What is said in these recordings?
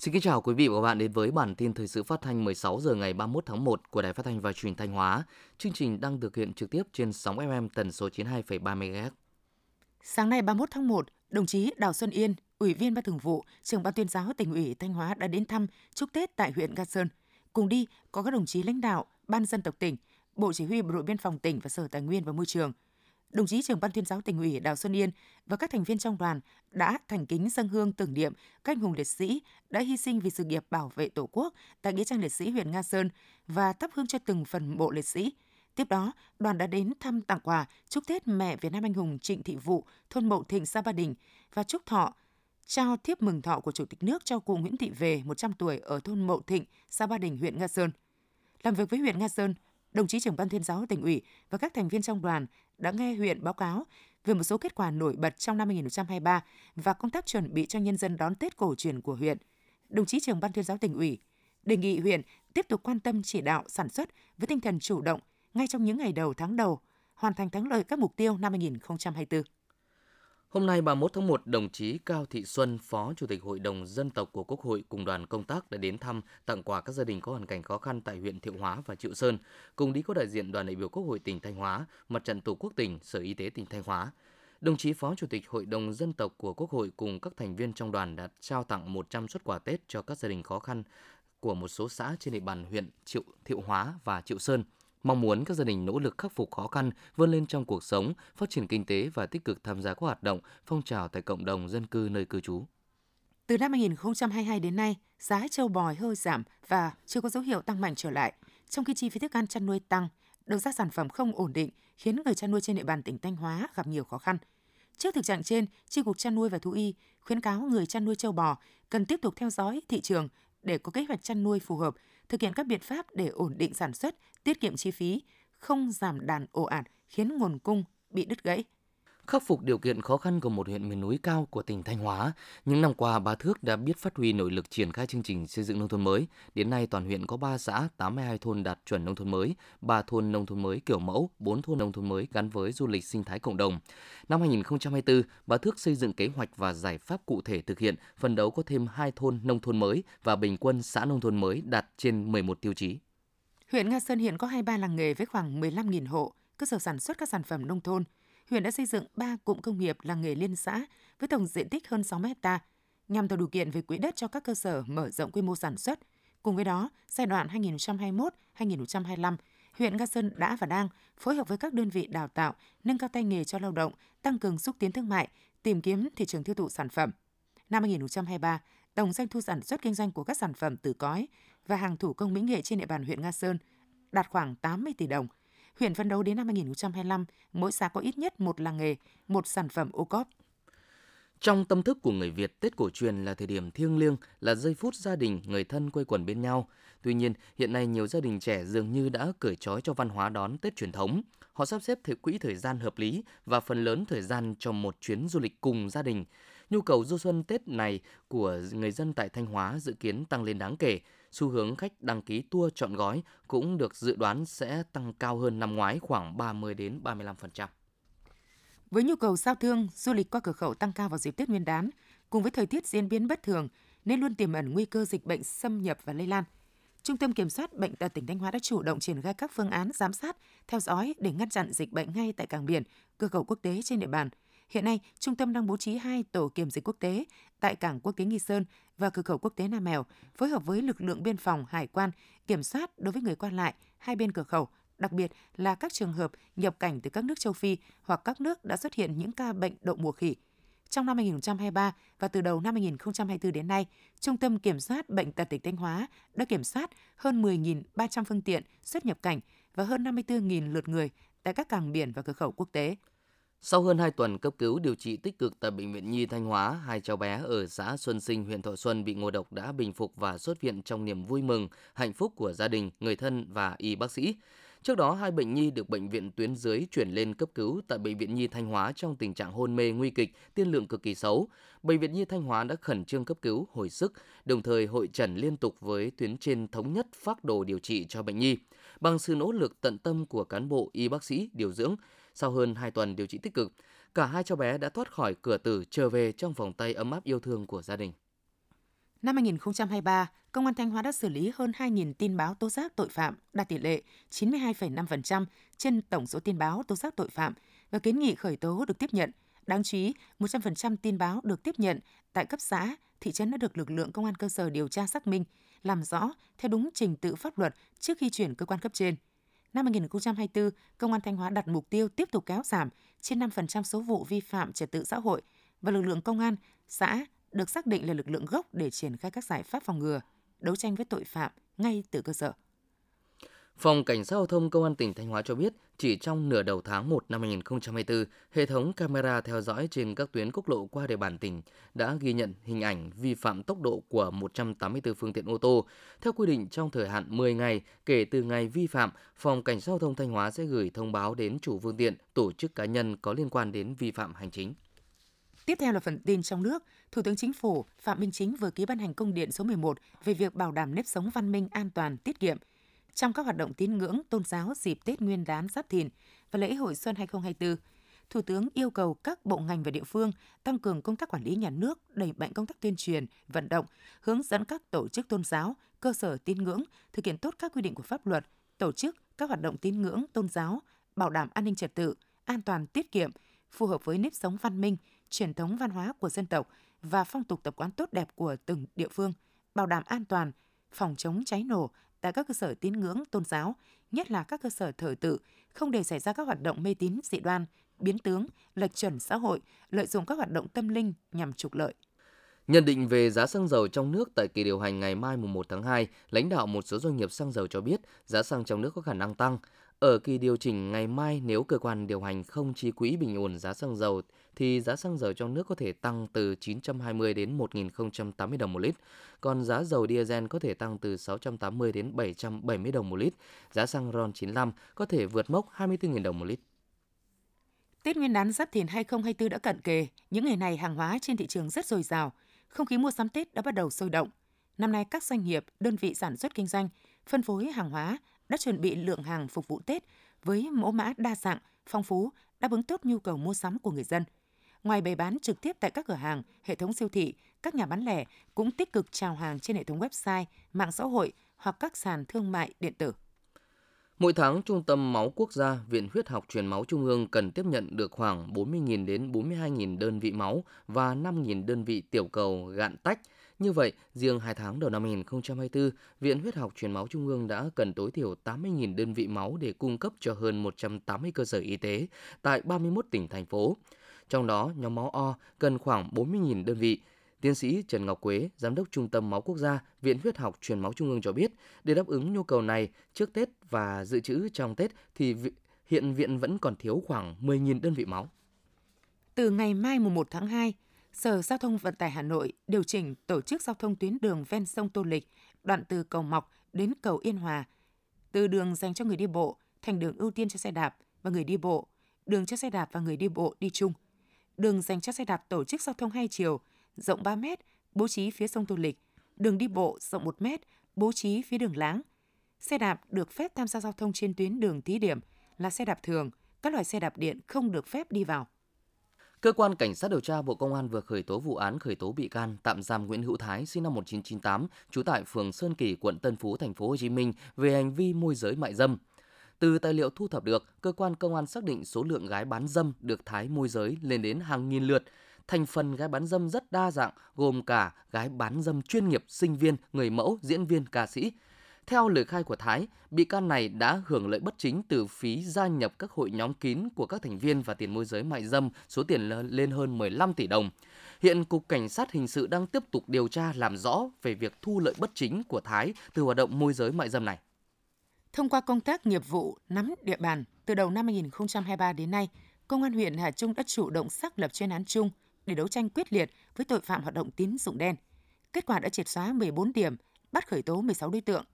Xin kính chào quý vị và các bạn đến với bản tin thời sự phát thanh 16 giờ ngày 31 tháng 1 của Đài Phát thanh và Truyền thanh Hóa. Chương trình đang thực hiện trực tiếp trên sóng FM tần số 92,3 MHz. Sáng nay 31 tháng 1, đồng chí Đào Xuân Yên, Ủy viên Ban Thường vụ, trưởng Ban tuyên giáo tỉnh ủy Thanh Hóa đã đến thăm chúc Tết tại huyện Nga Sơn. Cùng đi có các đồng chí lãnh đạo Ban dân tộc tỉnh, Bộ Chỉ huy Bộ đội Biên phòng tỉnh và Sở Tài nguyên và Môi trường – đồng chí trưởng ban tuyên giáo tỉnh ủy Đào Xuân Yên và các thành viên trong đoàn đã thành kính dâng hương tưởng niệm các anh hùng liệt sĩ đã hy sinh vì sự nghiệp bảo vệ Tổ quốc tại nghĩa trang liệt sĩ huyện Nga Sơn và thắp hương cho từng phần mộ liệt sĩ. Tiếp đó, đoàn đã đến thăm tặng quà chúc Tết mẹ Việt Nam anh hùng Trịnh Thị Vụ, thôn Mậu Thịnh, xã Ba Đình và chúc thọ trao thiếp mừng thọ của Chủ tịch nước cho cụ Nguyễn Thị Về 100 tuổi ở thôn Mậu Thịnh, xã Ba Đình, huyện Nga Sơn. Làm việc với huyện Nga Sơn, đồng chí trưởng ban tuyên giáo tỉnh ủy và các thành viên trong đoàn đã nghe huyện báo cáo về một số kết quả nổi bật trong năm 2023 và công tác chuẩn bị cho nhân dân đón Tết cổ truyền của huyện. Đồng chí trưởng ban tuyên giáo tỉnh ủy đề nghị huyện tiếp tục quan tâm chỉ đạo sản xuất với tinh thần chủ động ngay trong những ngày đầu tháng đầu, hoàn thành thắng lợi các mục tiêu năm 2024. Hôm nay 31 tháng 1, đồng chí Cao Thị Xuân, Phó Chủ tịch Hội đồng Dân tộc của Quốc hội cùng đoàn công tác đã đến thăm tặng quà các gia đình có hoàn cảnh khó khăn tại huyện Thiệu Hóa và Triệu Sơn. Cùng đi có đại diện đoàn đại biểu Quốc hội tỉnh Thanh Hóa, Mặt trận Tổ quốc tỉnh, Sở Y tế tỉnh Thanh Hóa. Đồng chí Phó Chủ tịch Hội đồng Dân tộc của Quốc hội cùng các thành viên trong đoàn đã trao tặng 100 xuất quà Tết cho các gia đình khó khăn của một số xã trên địa bàn huyện Triệu Thiệu Hóa và Triệu Sơn – mong muốn các gia đình nỗ lực khắc phục khó khăn, vươn lên trong cuộc sống, phát triển kinh tế và tích cực tham gia các hoạt động, phong trào tại cộng đồng dân cư nơi cư trú. Từ năm 2022 đến nay, giá châu bò hơi giảm và chưa có dấu hiệu tăng mạnh trở lại, trong khi chi phí thức ăn chăn nuôi tăng, đầu ra sản phẩm không ổn định khiến người chăn nuôi trên địa bàn tỉnh Thanh Hóa gặp nhiều khó khăn. Trước thực trạng trên, Chi cục chăn nuôi và thú y khuyến cáo người chăn nuôi châu bò cần tiếp tục theo dõi thị trường để có kế hoạch chăn nuôi phù hợp, thực hiện các biện pháp để ổn định sản xuất, tiết kiệm chi phí, không giảm đàn ồ ạt khiến nguồn cung bị đứt gãy. Khắc phục điều kiện khó khăn của một huyện miền núi cao của tỉnh Thanh Hóa, những năm qua bà Thước đã biết phát huy nội lực triển khai chương trình xây dựng nông thôn mới. Đến nay toàn huyện có 3 xã, 82 thôn đạt chuẩn nông thôn mới, 3 thôn nông thôn mới kiểu mẫu, 4 thôn nông thôn mới gắn với du lịch sinh thái cộng đồng. Năm 2024, bà Thước xây dựng kế hoạch và giải pháp cụ thể thực hiện, phần đấu có thêm 2 thôn nông thôn mới và bình quân xã nông thôn mới đạt trên 11 tiêu chí. Huyện Nga Sơn hiện có 23 làng nghề với khoảng 15.000 hộ, cơ sở sản xuất các sản phẩm nông thôn – huyện đã xây dựng 3 cụm công nghiệp làng nghề liên xã với tổng diện tích hơn 6 hecta nhằm tạo điều kiện về quỹ đất cho các cơ sở mở rộng quy mô sản xuất. Cùng với đó, giai đoạn 2021-2025, huyện Nga Sơn đã và đang phối hợp với các đơn vị đào tạo, nâng cao tay nghề cho lao động, tăng cường xúc tiến thương mại, tìm kiếm thị trường tiêu thụ sản phẩm. Năm 2023, tổng doanh thu sản xuất kinh doanh của các sản phẩm từ cói và hàng thủ công mỹ nghệ trên địa bàn huyện Nga Sơn đạt khoảng 80 tỷ đồng – Huyện phấn đấu đến năm 2025, mỗi xã có ít nhất một làng nghề, một sản phẩm ô cóp. Trong tâm thức của người Việt, Tết cổ truyền là thời điểm thiêng liêng, là giây phút gia đình, người thân quây quần bên nhau. Tuy nhiên, hiện nay nhiều gia đình trẻ dường như đã cởi trói cho văn hóa đón Tết truyền thống. Họ sắp xếp thời quỹ thời gian hợp lý và phần lớn thời gian cho một chuyến du lịch cùng gia đình. Nhu cầu du xuân Tết này của người dân tại Thanh Hóa dự kiến tăng lên đáng kể. Xu hướng khách đăng ký tour chọn gói cũng được dự đoán sẽ tăng cao hơn năm ngoái khoảng 30 đến 35%. Với nhu cầu giao thương, du lịch qua cửa khẩu tăng cao vào dịp Tết Nguyên đán, cùng với thời tiết diễn biến bất thường nên luôn tiềm ẩn nguy cơ dịch bệnh xâm nhập và lây lan. Trung tâm Kiểm soát Bệnh tật tỉnh Thanh Hóa đã chủ động triển khai các phương án giám sát, theo dõi để ngăn chặn dịch bệnh ngay tại cảng biển, cửa khẩu quốc tế trên địa bàn – Hiện nay, trung tâm đang bố trí hai tổ kiểm dịch quốc tế tại cảng quốc tế Nghi Sơn và cửa khẩu quốc tế Nam Mèo, phối hợp với lực lượng biên phòng, hải quan kiểm soát đối với người qua lại hai bên cửa khẩu, đặc biệt là các trường hợp nhập cảnh từ các nước châu Phi hoặc các nước đã xuất hiện những ca bệnh đậu mùa khỉ. Trong năm 2023 và từ đầu năm 2024 đến nay, Trung tâm Kiểm soát Bệnh tật tỉnh Thanh Hóa đã kiểm soát hơn 10.300 phương tiện xuất nhập cảnh và hơn 54.000 lượt người tại các cảng biển và cửa khẩu quốc tế. Sau hơn 2 tuần cấp cứu điều trị tích cực tại Bệnh viện Nhi Thanh Hóa, hai cháu bé ở xã Xuân Sinh, huyện Thọ Xuân bị ngộ độc đã bình phục và xuất viện trong niềm vui mừng, hạnh phúc của gia đình, người thân và y bác sĩ. Trước đó, hai bệnh nhi được bệnh viện tuyến dưới chuyển lên cấp cứu tại Bệnh viện Nhi Thanh Hóa trong tình trạng hôn mê nguy kịch, tiên lượng cực kỳ xấu. Bệnh viện Nhi Thanh Hóa đã khẩn trương cấp cứu, hồi sức, đồng thời hội trần liên tục với tuyến trên thống nhất phác đồ điều trị cho bệnh nhi. Bằng sự nỗ lực tận tâm của cán bộ y bác sĩ, điều dưỡng, sau hơn 2 tuần điều trị tích cực, cả hai cháu bé đã thoát khỏi cửa tử trở về trong vòng tay ấm áp yêu thương của gia đình. Năm 2023, Công an Thanh Hóa đã xử lý hơn 2.000 tin báo tố giác tội phạm, đạt tỷ lệ 92,5% trên tổng số tin báo tố giác tội phạm và kiến nghị khởi tố được tiếp nhận. Đáng chú ý, 100% tin báo được tiếp nhận tại cấp xã, thị trấn đã được lực lượng công an cơ sở điều tra xác minh, làm rõ theo đúng trình tự pháp luật trước khi chuyển cơ quan cấp trên. Năm 2024, Công an Thanh Hóa đặt mục tiêu tiếp tục kéo giảm trên 5% số vụ vi phạm trật tự xã hội và lực lượng công an, xã được xác định là lực lượng gốc để triển khai các giải pháp phòng ngừa, đấu tranh với tội phạm ngay từ cơ sở. Phòng Cảnh sát Giao thông Công an tỉnh Thanh Hóa cho biết, chỉ trong nửa đầu tháng 1 năm 2024, hệ thống camera theo dõi trên các tuyến quốc lộ qua địa bàn tỉnh đã ghi nhận hình ảnh vi phạm tốc độ của 184 phương tiện ô tô. Theo quy định, trong thời hạn 10 ngày kể từ ngày vi phạm, Phòng Cảnh sát Giao thông Thanh Hóa sẽ gửi thông báo đến chủ phương tiện, tổ chức cá nhân có liên quan đến vi phạm hành chính. Tiếp theo là phần tin trong nước. Thủ tướng Chính phủ Phạm Minh Chính vừa ký ban hành công điện số 11 về việc bảo đảm nếp sống văn minh, an toàn, tiết kiệm trong các hoạt động tín ngưỡng tôn giáo dịp Tết Nguyên đán Giáp Thìn và lễ hội xuân 2024. Thủ tướng yêu cầu các bộ ngành và địa phương tăng cường công tác quản lý nhà nước, đẩy mạnh công tác tuyên truyền, vận động, hướng dẫn các tổ chức tôn giáo, cơ sở tín ngưỡng thực hiện tốt các quy định của pháp luật, tổ chức các hoạt động tín ngưỡng tôn giáo, bảo đảm an ninh trật tự, an toàn tiết kiệm, phù hợp với nếp sống văn minh, truyền thống văn hóa của dân tộc và phong tục tập quán tốt đẹp của từng địa phương, bảo đảm an toàn, phòng chống cháy nổ tại các cơ sở tín ngưỡng tôn giáo, nhất là các cơ sở thờ tự, không để xảy ra các hoạt động mê tín dị đoan, biến tướng, lệch chuẩn xã hội, lợi dụng các hoạt động tâm linh nhằm trục lợi. Nhận định về giá xăng dầu trong nước tại kỳ điều hành ngày mai mùng 1 tháng 2, lãnh đạo một số doanh nghiệp xăng dầu cho biết giá xăng trong nước có khả năng tăng. Ở kỳ điều chỉnh ngày mai nếu cơ quan điều hành không chi quỹ bình ổn giá xăng dầu thì giá xăng dầu trong nước có thể tăng từ 920 đến 1.080 đồng một lít, còn giá dầu diesel có thể tăng từ 680 đến 770 đồng một lít. Giá xăng RON 95 có thể vượt mốc 24.000 đồng một lít. Tết Nguyên đán Giáp Thìn 2024 đã cận kề, những ngày này hàng hóa trên thị trường rất dồi dào, không khí mua sắm Tết đã bắt đầu sôi động. Năm nay các doanh nghiệp, đơn vị sản xuất kinh doanh, phân phối hàng hóa đã chuẩn bị lượng hàng phục vụ Tết với mẫu mã đa dạng, phong phú, đáp ứng tốt nhu cầu mua sắm của người dân. Ngoài bày bán trực tiếp tại các cửa hàng, hệ thống siêu thị, các nhà bán lẻ cũng tích cực chào hàng trên hệ thống website, mạng xã hội hoặc các sàn thương mại điện tử. Mỗi tháng, Trung tâm Máu Quốc gia, Viện Huyết học Truyền máu Trung ương cần tiếp nhận được khoảng 40.000 đến 42.000 đơn vị máu và 5.000 đơn vị tiểu cầu gạn tách. Như vậy, riêng 2 tháng đầu năm 2024, Viện Huyết học Truyền máu Trung ương đã cần tối thiểu 80.000 đơn vị máu để cung cấp cho hơn 180 cơ sở y tế tại 31 tỉnh, thành phố. Trong đó, nhóm máu O cần khoảng 40.000 đơn vị. Tiến sĩ Trần Ngọc Quế, Giám đốc Trung tâm Máu Quốc gia, Viện Huyết học Truyền máu Trung ương cho biết, để đáp ứng nhu cầu này trước Tết và dự trữ trong Tết thì hiện viện vẫn còn thiếu khoảng 10.000 đơn vị máu. Từ ngày mai mùng 1 tháng 2, Sở Giao thông Vận tải Hà Nội điều chỉnh tổ chức giao thông tuyến đường ven sông Tô Lịch, đoạn từ cầu Mọc đến cầu Yên Hòa, từ đường dành cho người đi bộ thành đường ưu tiên cho xe đạp và người đi bộ, đường cho xe đạp và người đi bộ đi chung. Đường dành cho xe đạp tổ chức giao thông hai chiều, rộng 3 m, bố trí phía sông Tô Lịch, đường đi bộ rộng 1 m, bố trí phía đường láng. Xe đạp được phép tham gia giao thông trên tuyến đường thí điểm là xe đạp thường, các loại xe đạp điện không được phép đi vào. Cơ quan Cảnh sát điều tra Bộ Công an vừa khởi tố vụ án khởi tố bị can tạm giam Nguyễn Hữu Thái sinh năm 1998, trú tại phường Sơn Kỳ, quận Tân Phú, thành phố Hồ Chí Minh về hành vi môi giới mại dâm. Từ tài liệu thu thập được, cơ quan công an xác định số lượng gái bán dâm được Thái môi giới lên đến hàng nghìn lượt. Thành phần gái bán dâm rất đa dạng, gồm cả gái bán dâm chuyên nghiệp, sinh viên, người mẫu, diễn viên, ca sĩ. Theo lời khai của Thái, bị can này đã hưởng lợi bất chính từ phí gia nhập các hội nhóm kín của các thành viên và tiền môi giới mại dâm, số tiền lên hơn 15 tỷ đồng. Hiện Cục Cảnh sát Hình sự đang tiếp tục điều tra làm rõ về việc thu lợi bất chính của Thái từ hoạt động môi giới mại dâm này. Thông qua công tác nghiệp vụ nắm địa bàn, từ đầu năm 2023 đến nay, Công an huyện Hà Trung đã chủ động xác lập chuyên án chung để đấu tranh quyết liệt với tội phạm hoạt động tín dụng đen. Kết quả đã triệt xóa 14 điểm, bắt khởi tố 16 đối tượng.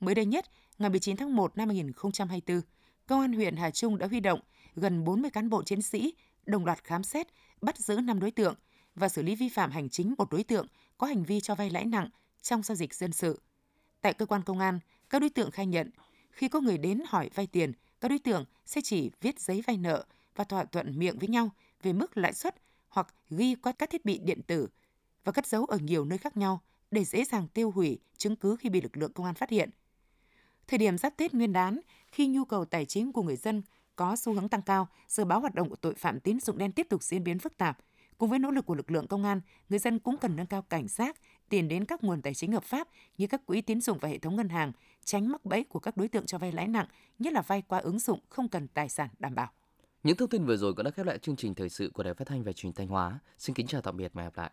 Mới đây nhất, ngày 19 tháng 1 năm 2024, Công an huyện Hà Trung đã huy động gần 40 cán bộ chiến sĩ đồng loạt khám xét, bắt giữ 5 đối tượng và xử lý vi phạm hành chính một đối tượng có hành vi cho vay lãi nặng trong giao dịch dân sự. Tại cơ quan công an, các đối tượng khai nhận khi có người đến hỏi vay tiền, các đối tượng sẽ chỉ viết giấy vay nợ và thỏa thuận miệng với nhau về mức lãi suất hoặc ghi qua các thiết bị điện tử và cất giấu ở nhiều nơi khác nhau để dễ dàng tiêu hủy chứng cứ khi bị lực lượng công an phát hiện. Thời điểm giáp Tết Nguyên đán, khi nhu cầu tài chính của người dân có xu hướng tăng cao, dự báo hoạt động của tội phạm tín dụng đen tiếp tục diễn biến phức tạp. Cùng với nỗ lực của lực lượng công an, người dân cũng cần nâng cao cảnh giác, tiền đến các nguồn tài chính hợp pháp như các quỹ tín dụng và hệ thống ngân hàng, tránh mắc bẫy của các đối tượng cho vay lãi nặng, nhất là vay qua ứng dụng không cần tài sản đảm bảo. Những thông tin vừa rồi cũng đã khép lại chương trình thời sự của Đài Phát thanh và Truyền thanh Hóa. Xin kính chào tạm biệt và hẹn gặp lại.